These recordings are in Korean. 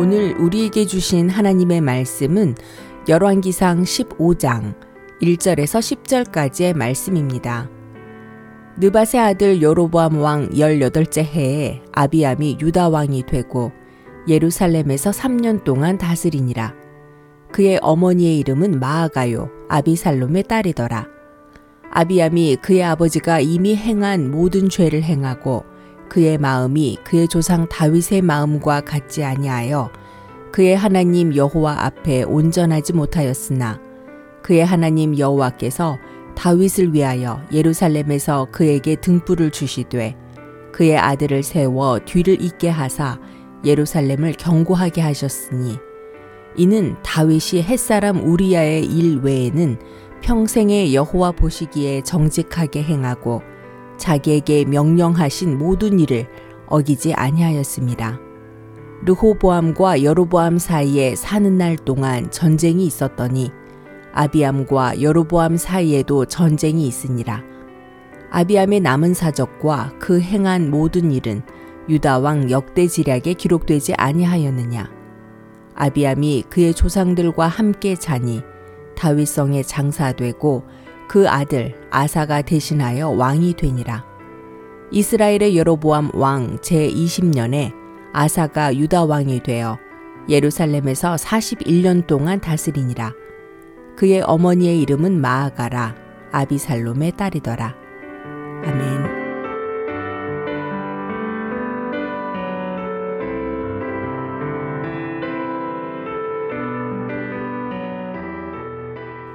오늘 우리에게 주신 하나님의 말씀은 열왕기상 15장 1절에서 10절까지의 말씀입니다. 느바세 아들 여로보암 왕 18째 해에 아비암이 유다 왕이 되고 예루살렘에서 3년 동안 다스리니라. 그의 어머니의 이름은 마아가요 아비살롬의 딸이더라. 아비암이 그의 아버지가 이미 행한 모든 죄를 행하고 그의 마음이 그의 조상 다윗의 마음과 같지 아니하여 그의 하나님 여호와 앞에 온전하지 못하였으나 그의 하나님 여호와께서 다윗을 위하여 예루살렘에서 그에게 등불을 주시되 그의 아들을 세워 뒤를 잇게 하사 예루살렘을 경고하게 하셨으니 이는 다윗이 햇사람 우리야의 일 외에는 평생에 여호와 보시기에 정직하게 행하고 자기에게 명령하신 모든 일을 어기지 아니하였습니다. 르호보암과 여로보암 사이에 사는 날 동안 전쟁이 있었더니 아비암과 여로보암 사이에도 전쟁이 있으니라. 아비암의 남은 사적과 그 행한 모든 일은 유다 왕 역대지략에 기록되지 아니하였느냐. 아비암이 그의 조상들과 함께 자니 다윗성에 장사되고 그 아들 아사가 대신하여 왕이 되니라. 이스라엘의 여로보암 왕 제20년에 아사가 유다 왕이 되어 예루살렘에서 41년 동안 다스리니라. 그의 어머니의 이름은 마아가라 아비살롬의 딸이더라. 아멘.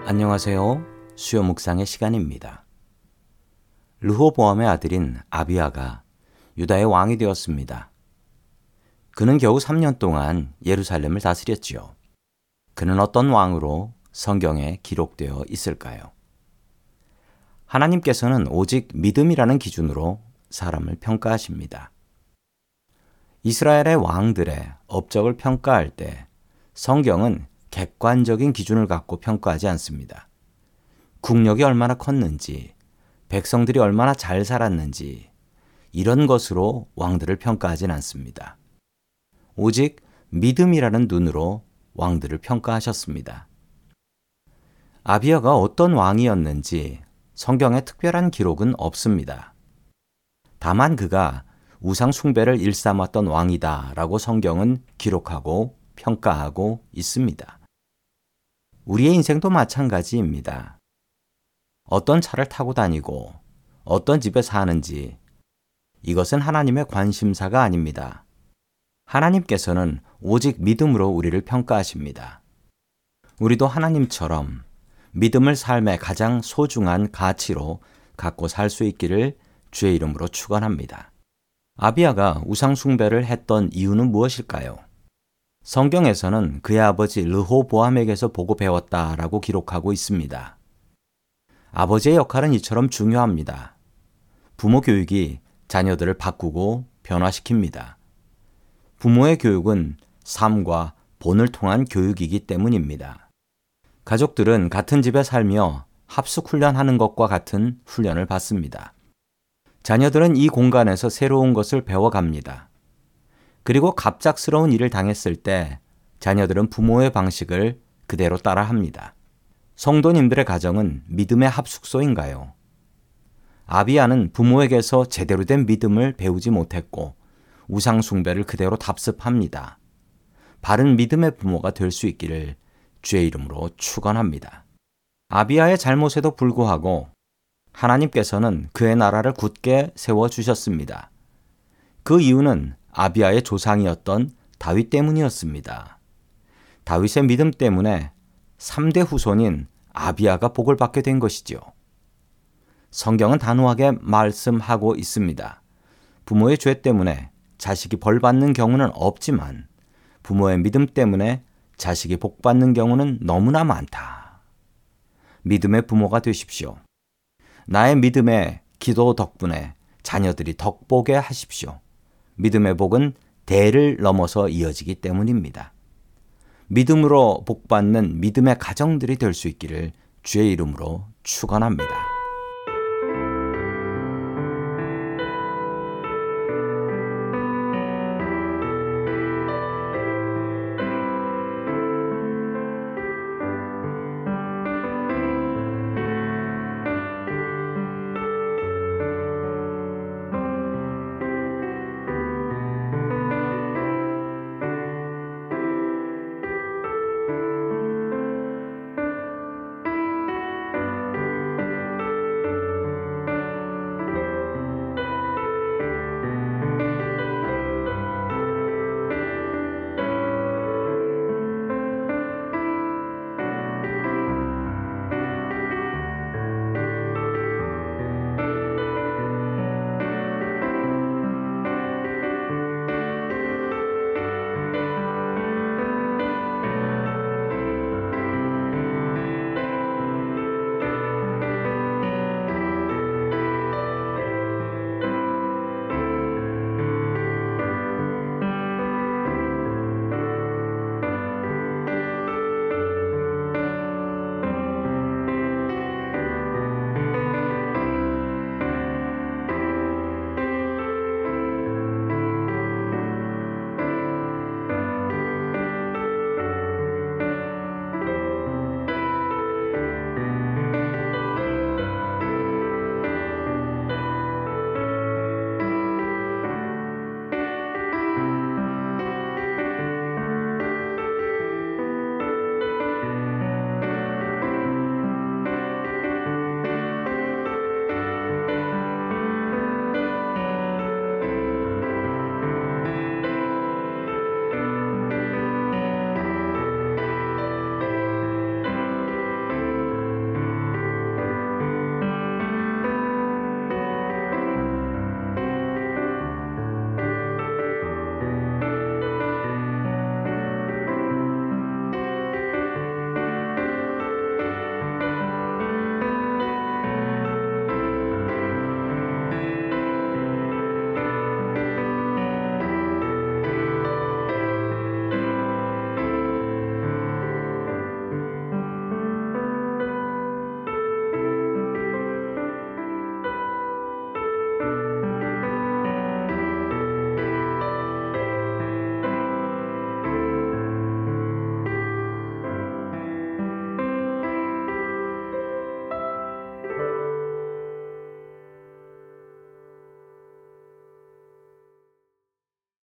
안녕하세요. 수요 묵상의 시간입니다. 르호보암의 아들인 아비아가 유다의 왕이 되었습니다. 그는 겨우 3년 동안 예루살렘을 다스렸지요. 그는 어떤 왕으로 성경에 기록되어 있을까요? 하나님께서는 오직 믿음이라는 기준으로 사람을 평가하십니다. 이스라엘의 왕들의 업적을 평가할 때 성경은 객관적인 기준을 갖고 평가하지 않습니다. 국력이 얼마나 컸는지, 백성들이 얼마나 잘 살았는지, 이런 것으로 왕들을 평가하진 않습니다. 오직 믿음이라는 눈으로 왕들을 평가하셨습니다. 아비아가 어떤 왕이었는지 성경에 특별한 기록은 없습니다. 다만 그가 우상 숭배를 일삼았던 왕이다 라고 성경은 기록하고 평가하고 있습니다. 우리의 인생도 마찬가지입니다. 어떤 차를 타고 다니고 어떤 집에 사는지 이것은 하나님의 관심사가 아닙니다. 하나님께서는 오직 믿음으로 우리를 평가하십니다. 우리도 하나님처럼 믿음을 삶의 가장 소중한 가치로 갖고 살 수 있기를 주의 이름으로 축원합니다. 아비아가 우상숭배를 했던 이유는 무엇일까요? 성경에서는 그의 아버지 르호보암에게서 보고 배웠다라고 기록하고 있습니다. 아버지의 역할은 이처럼 중요합니다. 부모 교육이 자녀들을 바꾸고 변화시킵니다. 부모의 교육은 삶과 본을 통한 교육이기 때문입니다. 가족들은 같은 집에 살며 합숙 훈련하는 것과 같은 훈련을 받습니다. 자녀들은 이 공간에서 새로운 것을 배워갑니다. 그리고 갑작스러운 일을 당했을 때 자녀들은 부모의 방식을 그대로 따라합니다. 성도님들의 가정은 믿음의 합숙소인가요? 아비아는 부모에게서 제대로 된 믿음을 배우지 못했고 우상숭배를 그대로 답습합니다. 바른 믿음의 부모가 될 수 있기를 주의 이름으로 축원합니다. 아비아의 잘못에도 불구하고 하나님께서는 그의 나라를 굳게 세워 주셨습니다. 그 이유는 아비아의 조상이었던 다윗 때문이었습니다. 다윗의 믿음 때문에 3대 후손인 아비아가 복을 받게 된 것이지요. 성경은 단호하게 말씀하고 있습니다. 부모의 죄 때문에 자식이 벌 받는 경우는 없지만 부모의 믿음 때문에 자식이 복 받는 경우는 너무나 많다. 믿음의 부모가 되십시오. 나의 믿음의 기도 덕분에 자녀들이 덕보게 하십시오. 믿음의 복은 대를 넘어서 이어지기 때문입니다. 믿음으로 복받는 믿음의 가정들이 될 수 있기를 주의 이름으로 축원합니다.